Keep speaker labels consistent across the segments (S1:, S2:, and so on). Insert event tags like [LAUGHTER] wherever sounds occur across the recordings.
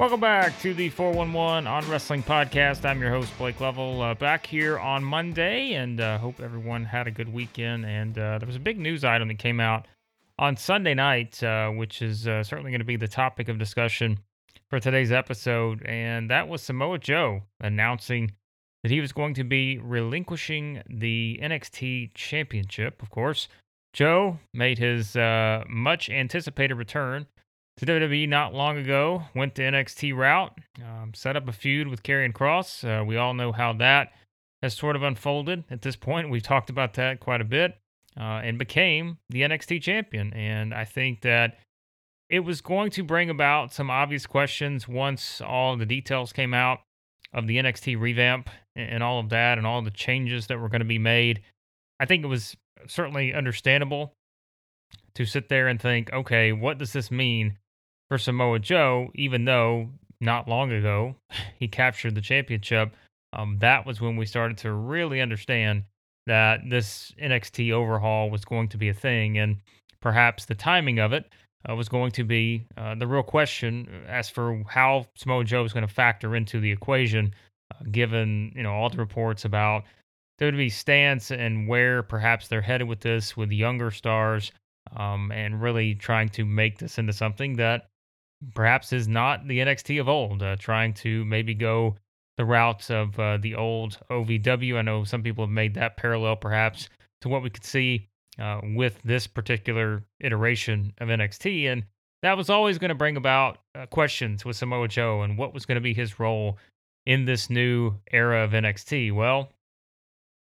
S1: Welcome back to the 411 on Wrestling Podcast. I'm your host, Blake Lovell, uh, back here on Monday, and uh, hope everyone had a good weekend. And uh, there was a big news item that came out on Sunday night, uh, which is uh, certainly going to be the topic of discussion for today's episode. And that was Samoa Joe announcing that he was going to be relinquishing the NXT Championship. Of course, Joe made his uh, much anticipated return to WWE not long ago, went the NXT route, um, set up a feud with Karrion Kross. Uh, we all know how that has sort of unfolded at this point. We've talked about that quite a bit uh, and became the NXT champion. And I think that it was going to bring about some obvious questions once all the details came out of the NXT revamp and all of that and all the changes that were going to be made. I think it was certainly understandable to sit there and think, okay, what does this mean for Samoa Joe, even though not long ago [LAUGHS] he captured the championship. Um, that was when we started to really understand that this NXT overhaul was going to be a thing, and perhaps the timing of it uh, was going to be uh, the real question as for how Samoa Joe is going to factor into the equation, uh, given you know all the reports about WWE stance and where perhaps they're headed with this with younger stars, um, and really trying to make this into something that perhaps is not the NXT of old, uh, trying to maybe go the route of uh, the old OVW. I know some people have made that parallel perhaps to what we could see uh, with this particular iteration of NXT. And that was always going to bring about uh, questions with Samoa Joe and what was going to be his role in this new era of NXT. Well,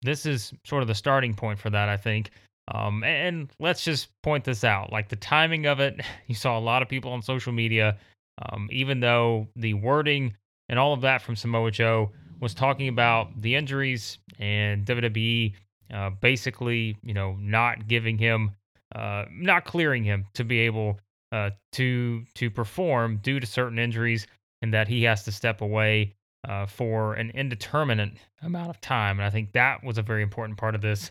S1: this is sort of the starting point for that, I think. Um, and let's just point this out like the timing of it, [LAUGHS] you saw a lot of people on social media, um, even though the wording and all of that from Samoa Joe was talking about the injuries and WWE uh, basically, you know, not giving him, uh, not clearing him to be able uh, to to perform due to certain injuries, and that he has to step away uh, for an indeterminate amount of time. And I think that was a very important part of this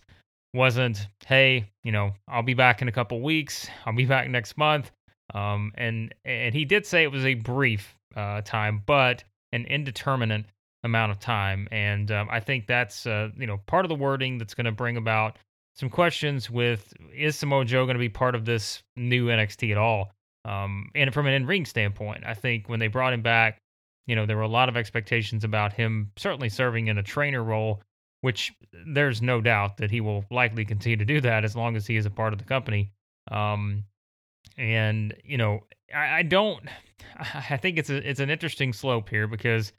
S1: wasn't, hey, you know, I'll be back in a couple weeks. I'll be back next month. Um, and and he did say it was a brief uh, time, but an indeterminate amount of time. And um, I think that's uh, you know part of the wording that's going to bring about some questions with is Samoa Joe going to be part of this new NXT at all? Um, and from an in-ring standpoint, I think when they brought him back, you know, there were a lot of expectations about him certainly serving in a trainer role which there's no doubt that he will likely continue to do that as long as he is a part of the company. Um, and you know, I, I don't. [SIGHS] I think it's a it's an interesting slope here because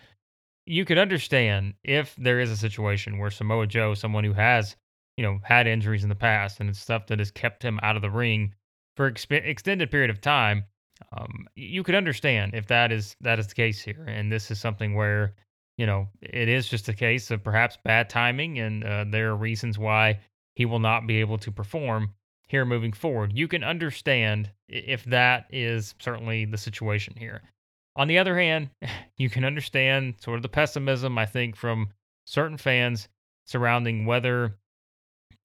S1: you could understand if there is a situation where Samoa Joe, someone who has you know had injuries in the past and it's stuff that has kept him out of the ring for exp- extended period of time, um, you could understand if that is that is the case here. And this is something where you know, it is just a case of perhaps bad timing, and uh, there are reasons why he will not be able to perform here moving forward. You can understand if that is certainly the situation here. On the other hand, [LAUGHS] you can understand sort of the pessimism, I think, from certain fans surrounding whether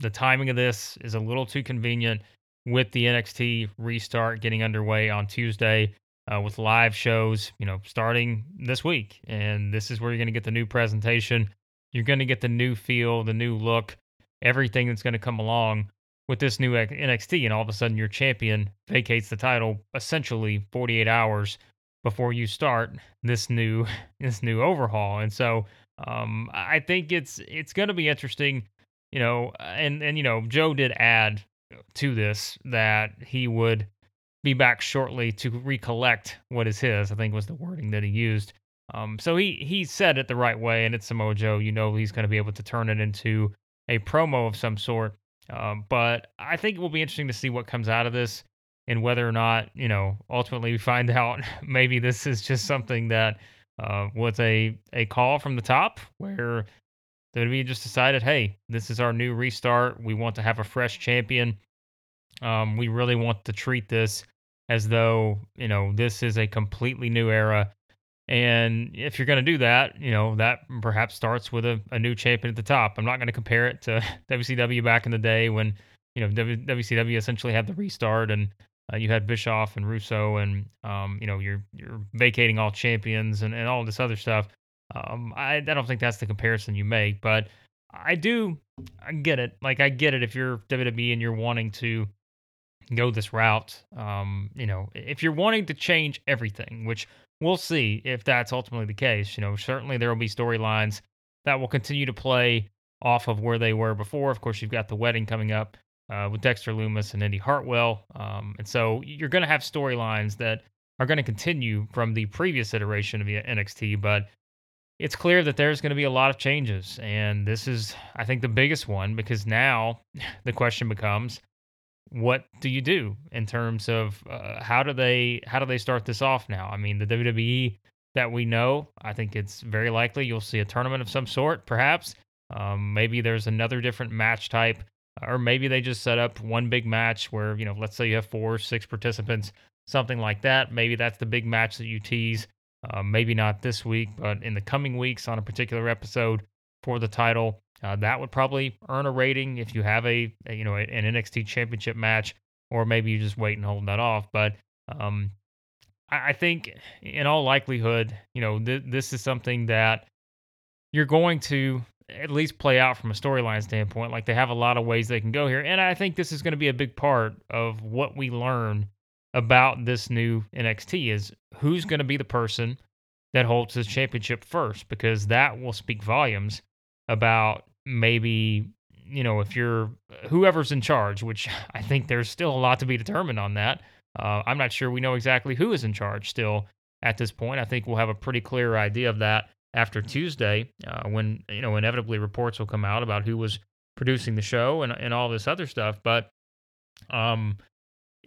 S1: the timing of this is a little too convenient with the NXT restart getting underway on Tuesday uh, with live shows, you know, starting this week. And this is where you're going to get the new presentation. You're going to get the new feel, the new look, everything that's going to come along with this new NXT. And all of a sudden, your champion vacates the title essentially 48 hours before you start this new [LAUGHS] this new overhaul. And so, um, I think it's it's going to be interesting, you know. And and you know, Joe did add to this that he would be back shortly to recollect what is his. I think was the wording that he used. Um, so he he said it the right way, and it's Samoa Joe. You know he's going to be able to turn it into a promo of some sort. Um, but I think it will be interesting to see what comes out of this and whether or not you know ultimately we find [LAUGHS] out maybe this is just something that uh, was a a call from the top where WWE just decided, hey, this is our new restart. We want to have a fresh champion. Um, we really want to treat this as though, you know, this is a completely new era. And if you're going to do that, you know, that perhaps starts with a, a new champion at the top. I'm not going to compare it to [LAUGHS] WCW back in the day when, you know, WCW essentially had the restart and uh, you had Bischoff and Russo, and um, you know you're you're vacating all champions and, and all this other stuff. Um, I I don't think that's the comparison you make, but I do I get it. Like I get it if you're WWE and you're wanting to go this route. Um, you know, if you're wanting to change everything, which we'll see if that's ultimately the case. You know, certainly there will be storylines that will continue to play off of where they were before. Of course, you've got the wedding coming up uh, with Dexter Lumis and Indi Hartwell, um, and so you're going to have storylines that are going to continue from the previous iteration of NXT, but it's clear that there's going to be a lot of changes. And this is, I think, the biggest one because now [LAUGHS] the question becomes what do you do in terms of uh, how do they how do they start this off now? I mean, the WWE that we know, I think it's very likely you'll see a tournament of some sort, perhaps. Um, maybe there's another different match type, or maybe they just set up one big match where you know, let's say you have four, six participants, something like that. Maybe that's the big match that you tease. Uh, maybe not this week, but in the coming weeks on a particular episode for the title. Uh, that would probably earn a rating if you have a, a, you know an NXT Championship match, or maybe you just wait and hold that off. But um, I, I, think in all likelihood, you know th- this is something that you're going to at least play out from a storyline standpoint. Like they have a lot of ways they can go here, and I think this is going to be a big part of what we learn about this new NXT is who's going to be the person that holds this championship first, because that will speak volumes about maybe you know if you're whoever's in charge which [LAUGHS] i think there's still a lot to be determined on that. Uh, i'm not sure we know exactly who is in charge still at this point. I think we'll have a pretty clear idea of that after tuesday uh, when you know inevitably reports will come out about who was producing the show and, and all this other stuff. But um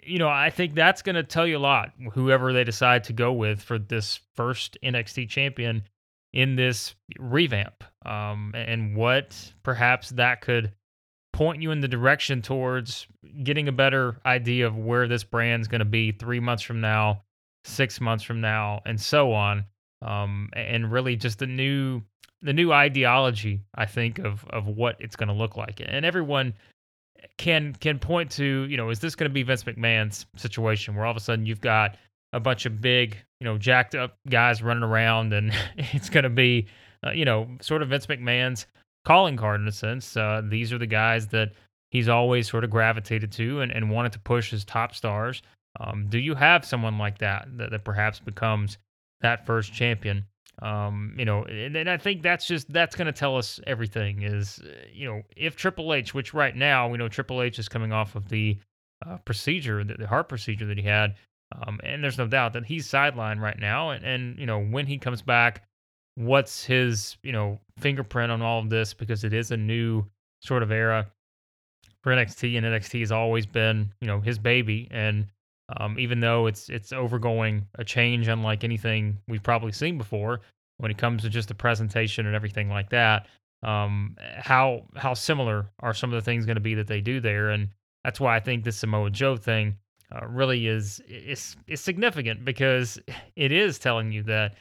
S1: you know i think that's going to tell you a lot whoever they decide to go with for this first nxt champion in this revamp um, and what perhaps that could point you in the direction towards getting a better idea of where this brand's going to be three months from now, six months from now, and so on. Um, and really just the new the new ideology, I think, of of what it's going to look like. And everyone can can point to, you know, is this going to be Vince McMahon's situation where all of a sudden you've got a bunch of big, you know, jacked up guys running around, and [LAUGHS] it's going to be, uh, you know, sort of Vince McMahon's calling card in a sense. Uh, these are the guys that he's always sort of gravitated to and, and wanted to push his top stars. Um, do you have someone like that, that that perhaps becomes that first champion? Um, you know, and, and, I think that's just that's going to tell us everything. Is you know, if Triple H, which right now we know Triple H is coming off of the uh, procedure, the, the heart procedure that he had, um, and there's no doubt that he's sidelined right now. And, and, you know, when he comes back, what's his, you know, fingerprint on all of this? Because it is a new sort of era for NXT, and NXT has always been, you know, his baby. And um, even though it's it's overgoing a change unlike anything we've probably seen before, when it comes to just the presentation and everything like that, um, how how similar are some of the things going to be that they do there? And that's why I think this Samoa Joe thing uh, really is is is significant because it is telling you that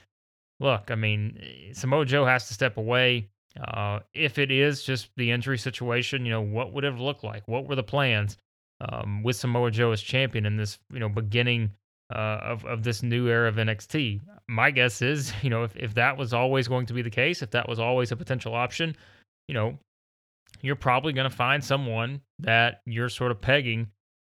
S1: look, I mean, Samoa Joe has to step away. Uh, if it is just the injury situation, you know, what would it look like? What were the plans um, with Samoa Joe as champion in this, you know, beginning uh, of of this new era of NXT? My guess is, [LAUGHS] you know, if if that was always going to be the case, if that was always a potential option, you know, you're probably going to find someone that you're sort of pegging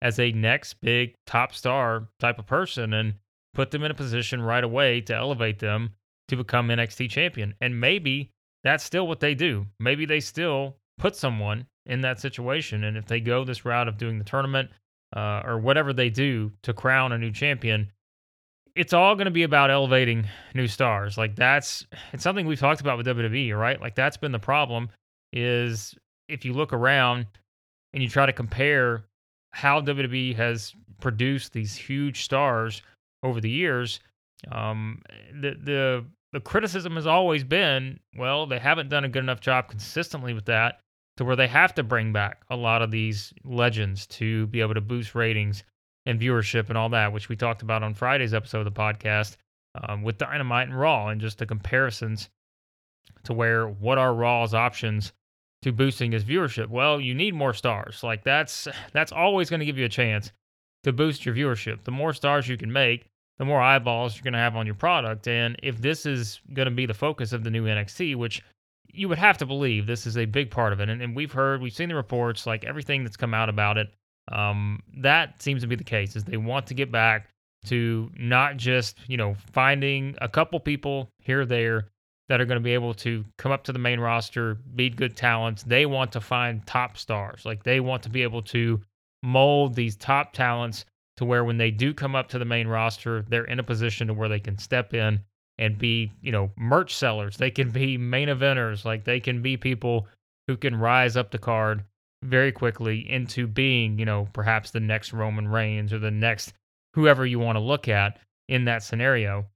S1: as a next big top star type of person and put them in a position right away to elevate them to become NXT champion. And maybe that's still what they do. Maybe they still put someone in that situation. And if they go this route of doing the tournament uh, or whatever they do to crown a new champion, it's all going to be about elevating new stars. Like that's it's something we've talked about with WWE, right? Like that's been the problem is if you look around and you try to compare how WWE has produced these huge stars over the years, um, the the the criticism has always been, well, they haven't done a good enough job consistently with that to where they have to bring back a lot of these legends to be able to boost ratings and viewership and all that, which we talked about on Friday's episode of the podcast um, with Dynamite and Raw, and just the comparisons to where what are Raw's options to boosting his viewership? Well, you need more stars. Like that's that's always going to give you a chance to boost your viewership. The more stars you can make, the more eyeballs you're going to have on your product. And if this is going to be the focus of the new NXT, which you would have to believe this is a big part of it, and, and we've heard, we've seen the reports, like everything that's come out about it, um, that seems to be the case. Is they want to get back to not just you know finding a couple people here or there that are going to be able to come up to the main roster, be good talents. They want to find top stars. Like they want to be able to mold these top talents to where when they do come up to the main roster, they're in a position to where they can step in and be, you know, merch sellers. They can be main eventers. Like they can be people who can rise up the card very quickly into being, you know, perhaps the next Roman Reigns or the next whoever you want to look at in that scenario.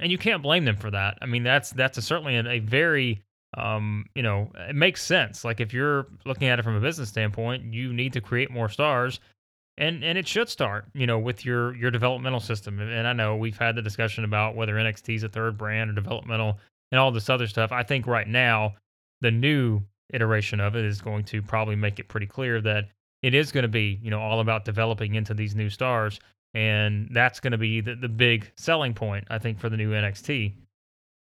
S1: And you can't blame them for that. I mean, that's that's a, certainly a, a very um, you know, it makes sense. Like if you're looking at it from a business standpoint, you need to create more stars and and it should start you know with your your developmental system and i know we've had the discussion about whether nxt is a third brand or developmental and all this other stuff i think right now the new iteration of it is going to probably make it pretty clear that it is going to be you know all about developing into these new stars and that's going to be the, the big selling point i think for the new nxt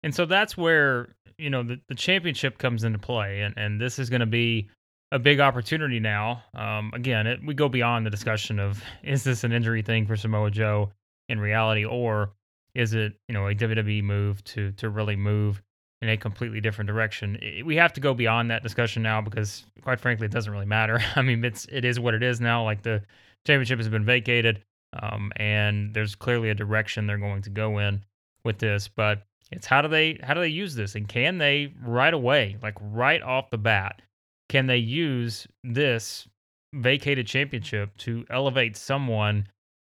S1: and so that's where you know the, the championship comes into play and, and this is going to be a big opportunity now. Um, again, it, we go beyond the discussion of [LAUGHS] is this an injury thing for Samoa Joe in reality, or is it you know a WWE move to to really move in a completely different direction? We have to go beyond that discussion now because, quite frankly, it doesn't really matter. [LAUGHS] I mean, it's it is what it is now. Like the championship has been vacated, um, and there's clearly a direction they're going to go in with this, but. It's how do they how do they use this and can they right away like right off the bat can they use this vacated championship to elevate someone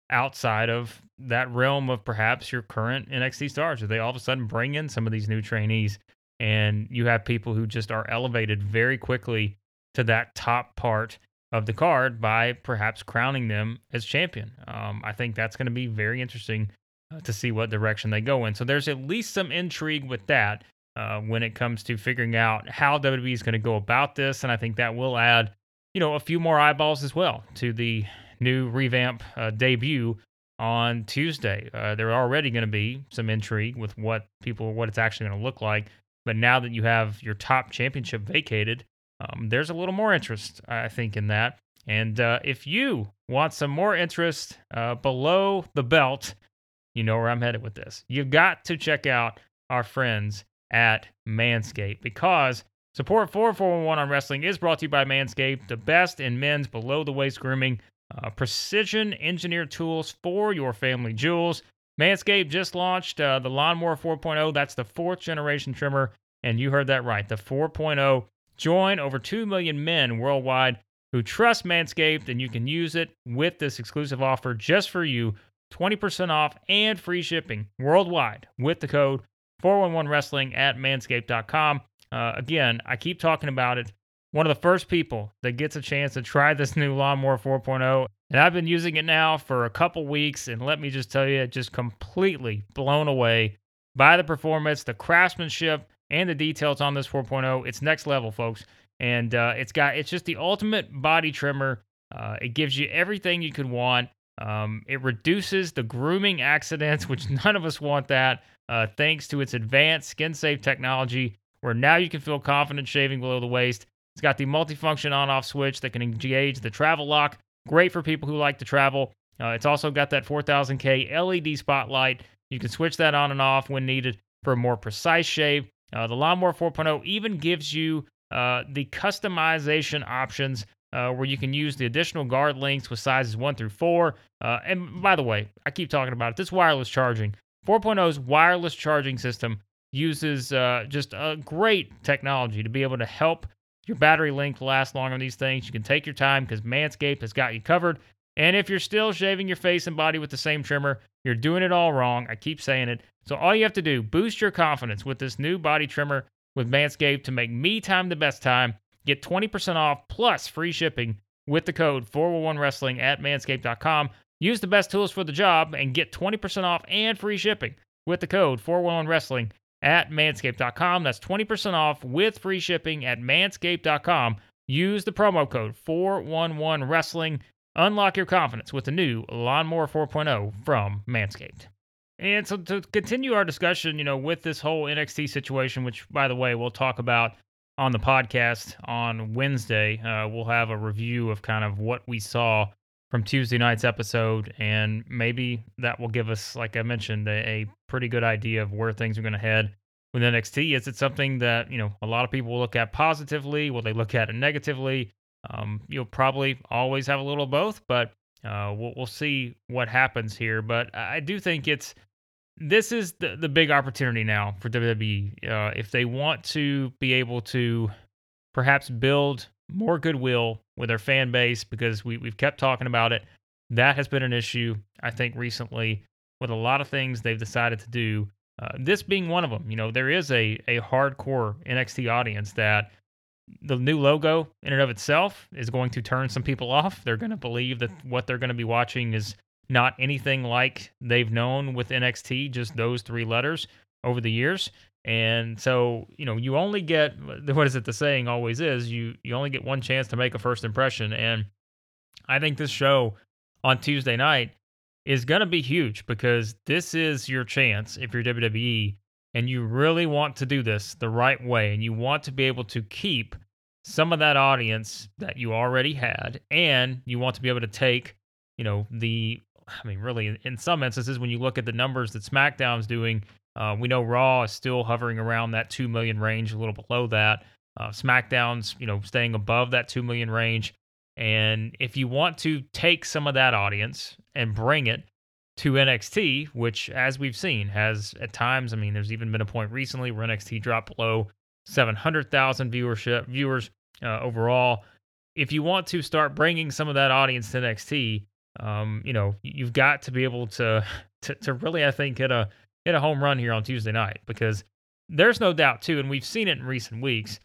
S1: outside of that realm of perhaps your current NXT stars? Do they all of a sudden bring in some of these new trainees and you have people who just are elevated very quickly to that top part of the card by perhaps crowning them as champion? Um, I think that's going to be very interesting uh, to see what direction they go in. So there's at least some intrigue with that. Uh, when it comes to figuring out how WWE is going to go about this. And I think that will add, you know, a few more eyeballs as well to the new revamp uh, debut on Tuesday. Uh, there are already going to be some intrigue with what people, what it's actually going to look like. But now that you have your top championship vacated, um, there's a little more interest, I think, in that. And uh, if you want some more interest uh, below the belt, you know where I'm headed with this. You've got to check out our friends at Manscaped because support for 411 on wrestling is brought to you by Manscaped, the best in men's below the waist grooming, uh, precision engineered tools for your family jewels. Manscaped just launched uh, the Lawnmower 4.0. That's the fourth generation trimmer. And you heard that right, the 4.0. Join over 2 million men worldwide who trust Manscaped, and you can use it with this exclusive offer just for you 20% off and free shipping worldwide with the code 411 Wrestling at manscaped.com. Uh, again, I keep talking about it. One of the first people that gets a chance to try this new Lawnmower 4.0. And I've been using it now for a couple weeks. And let me just tell you, just completely blown away by the performance, the craftsmanship, and the details on this 4.0. It's next level, folks. And uh, it's got, it's just the ultimate body trimmer. Uh, it gives you everything you could want. Um, it reduces the grooming [LAUGHS] accidents, which none of us want that uh, thanks to its advanced skin safe technology, where now you can feel confident shaving below the waist. It's got the multifunction on off switch that can engage the travel lock. Great for people who like to travel. Uh, it's also got that 4000K LED spotlight. You can switch that on and off when needed for a more precise shave. Uh, the Lawnmower 4.0 even gives you uh, the customization options uh, where you can use the additional guard links with sizes 1 through 4. Uh, and by the way, I keep talking about it. This wireless charging 4.0's wireless charging system uses uh, just a great technology to be able to help your battery length last longer on these things. You can take your time because Manscaped has got you covered. And if you're still shaving your face and body with the same trimmer, you're doing it all wrong. I keep saying it. So all you have to do, boost your confidence with this new body trimmer with Manscaped to make me time the best time. Get 20% off plus free shipping with the code 411 wrestling at manscaped.com. Use the best tools for the job and get 20% off and free shipping with the code 411wrestling at manscaped.com. That's 20% off with free shipping at manscaped.com. Use the promo code 411wrestling Unlock your confidence with the new Lawnmower 4.0 from Manscaped. And so to continue our discussion, you know, with this whole NXT situation, which by the way, we'll talk about on the podcast on Wednesday. Uh, we'll have a review of kind of what we saw from Tuesday night's episode, and maybe that will give us, like I mentioned, a, a pretty good idea of where things are going to head with NXT. Is it something that you know a lot of people will look at positively? Will they look at it negatively? Um, you'll probably always have a little of both, but uh, we'll, we'll see what happens here. But I do think it's this is the, the big opportunity now for WWE. Uh, if they want to be able to perhaps build more goodwill with their fan base, because we, we've kept talking about it, that has been an issue, I think, recently with a lot of things they've decided to do. Uh, this being one of them. You know, there is a, a hardcore NXT audience that the new logo in and of itself is going to turn some people off. They're going to believe that what they're going to be watching is not anything like they've known with NXT, just those three letters over the years. And so, you know, you only get [LAUGHS] what is it the saying always is, you you only get one chance to make a first impression and I think this show on Tuesday night is going to be huge because this is your chance if you're WWE and you really want to do this the right way and you want to be able to keep some of that audience that you already had and you want to be able to take, you know, the I mean, really, in some instances, when you look at the numbers that SmackDown's doing, uh, we know Raw is still hovering around that two million range, a little below that. Uh, SmackDown's, you know, staying above that two million range. And if you want to take some of that audience and bring it to NXT, which, as we've seen, has at times, I mean, there's even been a point recently where NXT dropped below 700,000 viewership viewers uh, overall. If you want to start bringing some of that audience to NXT, um, you know, you've got to be able to, [LAUGHS] to to really, I think, hit a hit a home run here on Tuesday night because there's no doubt too, and we've seen it in recent weeks,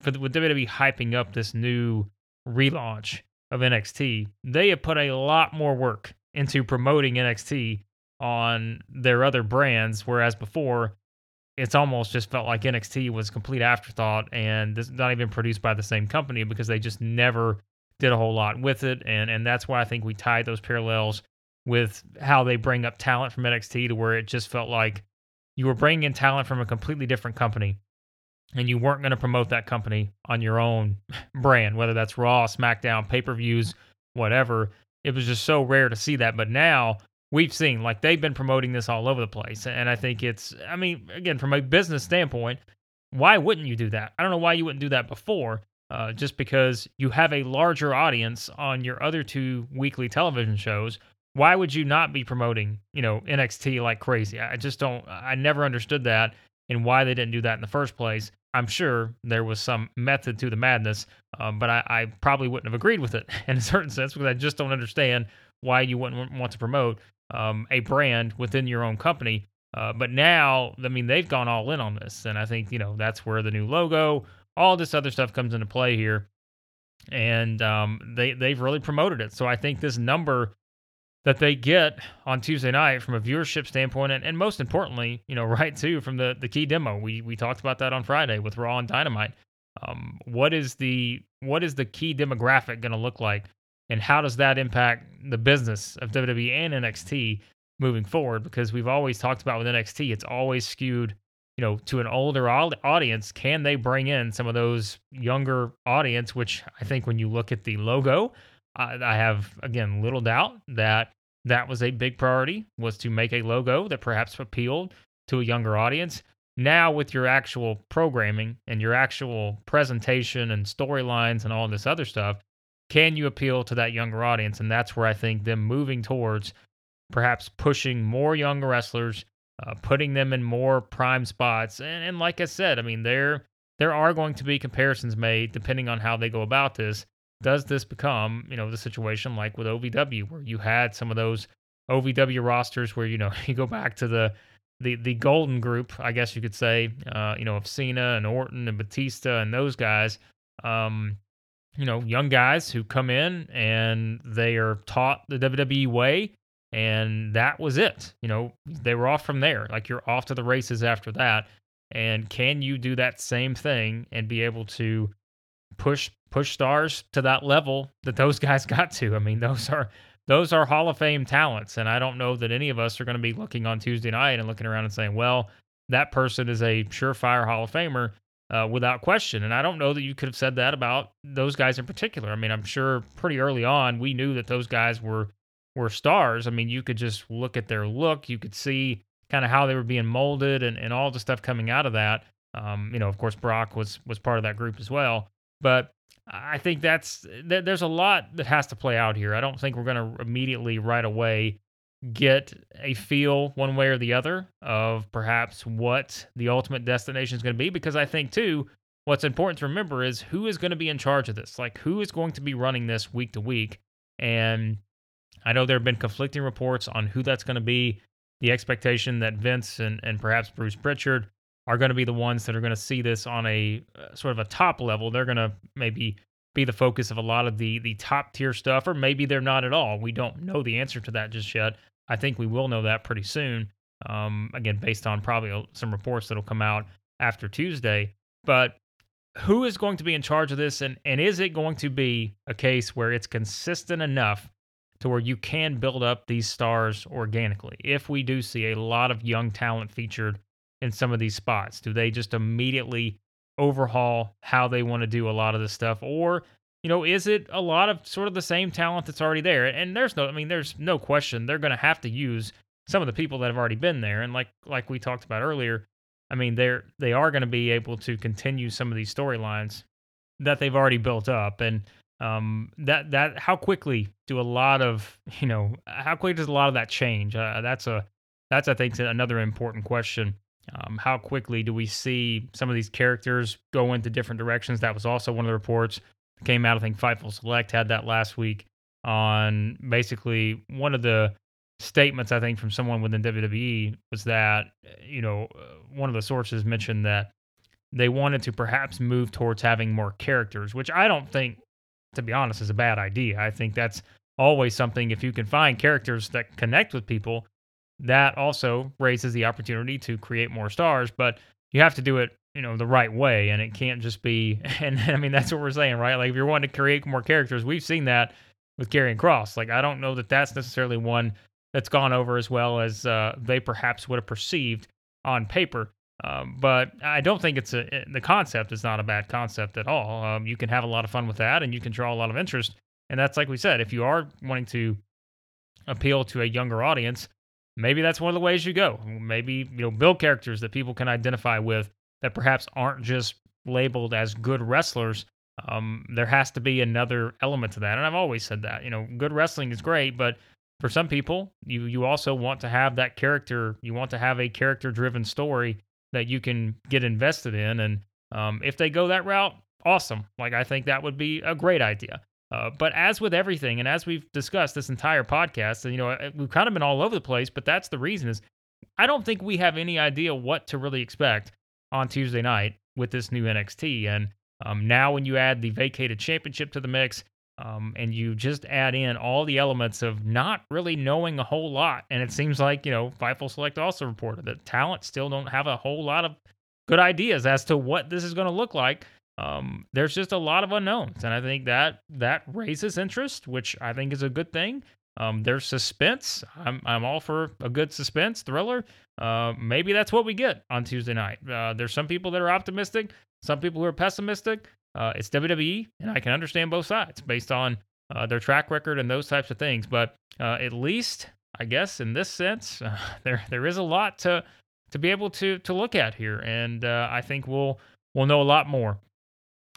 S1: for the, with WWE hyping up this new relaunch of NXT, they have put a lot more work into promoting NXT on their other brands, whereas before it's almost just felt like NXT was complete afterthought and this not even produced by the same company because they just never did a whole lot with it, and and that's why I think we tied those parallels with how they bring up talent from NXT to where it just felt like you were bringing in talent from a completely different company, and you weren't going to promote that company on your own [LAUGHS] brand, whether that's Raw, SmackDown, pay per views, whatever. It was just so rare to see that, but now we've seen like they've been promoting this all over the place, and I think it's. I mean, again, from a business standpoint, why wouldn't you do that? I don't know why you wouldn't do that before uh, just because you have a larger audience on your other two weekly television shows. Why would you not be promoting, you know, NXT like crazy? I just don't. I never understood that and why they didn't do that in the first place. I'm sure there was some method to the madness, um, but I, I, probably wouldn't have agreed with it [LAUGHS] in a certain sense because I just don't understand why you wouldn't want to promote um, a brand within your own company. Uh, but now, I mean, they've gone all in on this, and I think you know that's where the new logo, all this other stuff comes into play here, and um, they they've really promoted it. So I think this number that they get on Tuesday night from a viewership standpoint, and, and most importantly, you know, [LAUGHS] right too from the the key demo. We we talked about that on Friday with Raw and Dynamite. Um, what is the what is the key demographic going to look like, and how does that impact the business of WWE and NXT moving forward? Because we've always talked about with NXT, it's always skewed you know, to an older audience, can they bring in some of those younger audience? Which I think when you look at the logo, I, I have again little doubt that that was a big priority was to make a logo that perhaps appealed to a younger audience. Now with your actual programming and your actual presentation and storylines and all this other stuff, can you appeal to that younger audience? And that's where I think them moving towards perhaps pushing more young wrestlers uh, putting them in more prime spots. And, and like I said, I mean, there there are going to be comparisons made depending on how they go about this. Does this become, you know, the situation like with OVW, where you had some of those OVW rosters where you know [LAUGHS] you go back to the the the golden group, I guess you could say, uh, you know, of Cena and Orton and Batista and those guys. Um, you know, young guys who come in and they are taught the WWE way and that was it. You know, they were off from there. Like you're off to the races after that. And can you do that same thing and be able to push push stars to that level that those [LAUGHS] guys got to. I mean, those are those are Hall of Fame talents, and I don't know that any of us are going to be looking on Tuesday night and looking around and saying, "Well, that person is a surefire Hall of Famer." Uh, without question. And I don't know that you could have said that about those guys in particular. I mean, I'm sure pretty early on we knew that those guys were were stars. I mean, you could just look at their look, you could see kind of how they were being molded and, and all the stuff coming out of that. Um, you know, of course, Brock was was part of that group as well. But I think that's there's a lot that has to play out here. I don't think we're going to immediately right away get a feel one way or the other of perhaps what the ultimate destination is going to be because I think too what's important to remember is who is going to be in charge of this? Like who is going to be running this week to week? And I know there have been conflicting reports on who that's going to be. The expectation that Vince and, and perhaps Bruce Pritchard are going to be the ones that are going to see this on a uh, sort of a top level. They're going to maybe be the focus of a lot of the the top tier stuff, or maybe they're not at all. We don't know the answer to that just yet. I think we will know that pretty soon. Um, again, based on probably some reports that'll come out after Tuesday. But who is going to be in charge of this, and and is it going to be a case where it's consistent enough to where you can build up these stars organically? If we do see a lot of young talent featured in some of these spots? Do they just immediately overhaul how they want to do a lot of this stuff? Or, you know, is it a lot of sort of the same talent that's already there? And there's no, I mean, there's no question they're going to have to use some of the people that have already been there. And like, like we talked about earlier, I mean, they're, they are going to be able to continue some of these storylines that they've already built up. And, um, that, that, how quickly do a lot of, [LAUGHS] you know, how quickly does a lot of that change? Uh, that's a, that's, I think, another important question um, how quickly do we see some of these characters go into different directions? That was also one of the reports that came out. I think Fightful Select had that last week on basically one of the statements I think from someone within WWE was that you know one of the sources mentioned that they wanted to perhaps move towards having more characters, which I don't think, to be honest, is a bad idea. I think that's always something if you can find characters that connect with people that also raises the opportunity to create more stars, but you have to do it, you know, the right way. And it can't just be, [LAUGHS] and I mean, that's what we're saying, right? Like if you're wanting to create more characters, we've seen that with Karrion Kross. Like, I don't know that that's necessarily one that's gone over as well as uh, they perhaps would have perceived on paper. Um, but I don't think it's a, the concept is not a bad concept at all. Um, you can have a lot of fun with that and you can draw a lot of interest. And that's like we said, if you are wanting to appeal to a younger audience, maybe that's one of the ways you go. Maybe, you know, build characters that people can identify with that perhaps aren't just labeled as good wrestlers. Um, there has to be another element to that. And I've always said that, you know, good wrestling is great, but for some people, you you also want to have that character. You want to have a character driven story that you can get invested in. And um, if they go that route, awesome. Like I think that would be a great idea. Uh, but as with everything, and as we've discussed this entire podcast, and you know, we've kind of been all over the place, but that's the reason is I don't think we have any idea what to really expect on Tuesday night with this new NXT. And um, now, when you add the vacated championship to the mix, um, and you just add in all the elements of not really knowing a whole lot, and it seems like you know, Fightful Select also reported that talent still don't have a whole lot of good ideas as to what this is going to look like um, there's just a lot of unknowns, and I think that that raises interest, which I think is a good thing. Um, there's suspense. I'm I'm all for a good suspense thriller. Uh, maybe that's what we get on Tuesday night. Uh, there's some people that are optimistic, some people who are pessimistic. Uh, it's WWE, and I can understand both sides based on uh, their track record and those types of things. But uh, at least, I guess, in this sense, uh, [LAUGHS] there there is a lot to to be able to to look at here, and I think we'll we'll know a lot more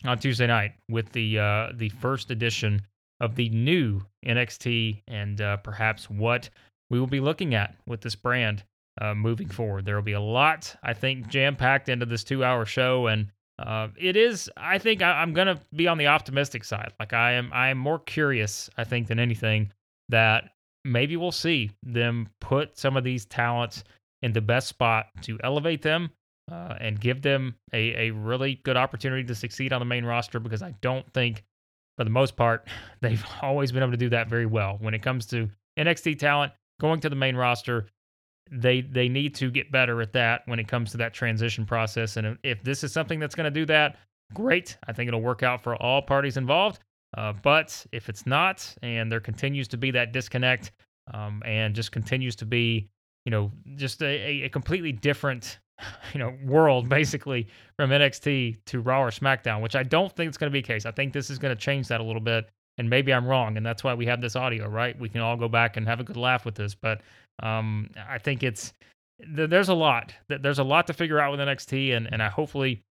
S1: on Tuesday night with the uh, the first edition of the new NXT and uh, perhaps what we will be looking at with this brand uh, moving forward. There will be a lot, I think, jam packed into this two hour show, and uh, it is. I think I, am gonna be on the optimistic side. Like I am, I am more curious, I think, than anything that maybe we'll see them put some of these talents in the best spot to elevate them uh, and give them a, a really good opportunity to succeed on the main roster because I don't think, for the most part, [LAUGHS] they've always been able to do that very well. When it comes to NXT talent going to the main roster, they they need to get better at that when it comes to that transition process. And if this is something that's going to do that, great. I think it'll work out for all parties involved. Uh, but if it's not, and there continues to be that disconnect, um, and just continues to be, you know, just a, a completely different, you know, world [LAUGHS] basically from NXT to Raw or SmackDown, which I don't think it's going to be the case. I think this is going to change that a little bit, and maybe I'm wrong, and that's why we have this audio, right? We can all go back and have a good laugh with this, but um, I think it's there's a lot there's a lot to figure out with NXT, and and I hopefully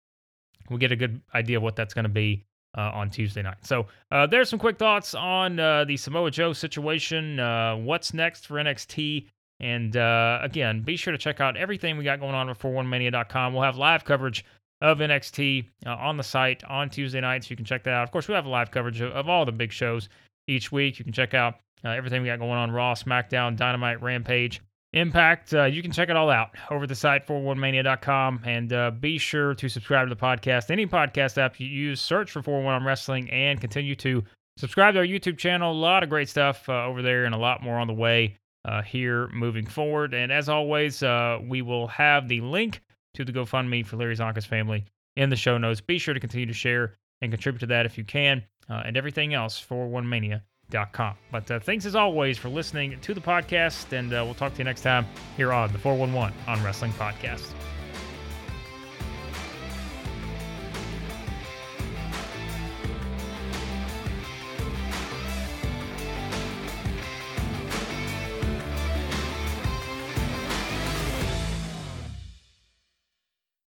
S1: we get a good idea of what that's going to be uh, on Tuesday night. So uh, there's some quick thoughts on uh, the Samoa Joe situation. Uh, what's next for NXT? And uh, again, be sure to check out everything we got going on at 411mania.com. We'll have live coverage of NXT uh, on the site on Tuesday nights. You can check that out. Of course, we have live coverage of, of all the big shows each week. You can check out everything we got going on Raw, SmackDown, Dynamite, Rampage. Impact. Uh, you can check it all out over the site, 411mania.com. And uh, be sure to subscribe to the podcast. Any podcast app you use, search for 411 on Wrestling and continue to subscribe to our YouTube channel. A lot of great stuff uh, over there and a lot more on the way uh, here moving forward. And as always, uh, we will have the link to the GoFundMe for Larry Csonka's family in the show notes. Be sure to continue to share and contribute to that if you can. Uh, and everything else for One Mania but uh, thanks as always for listening to the podcast, and uh, we'll talk to you next time here on the 411 on Wrestling Podcast.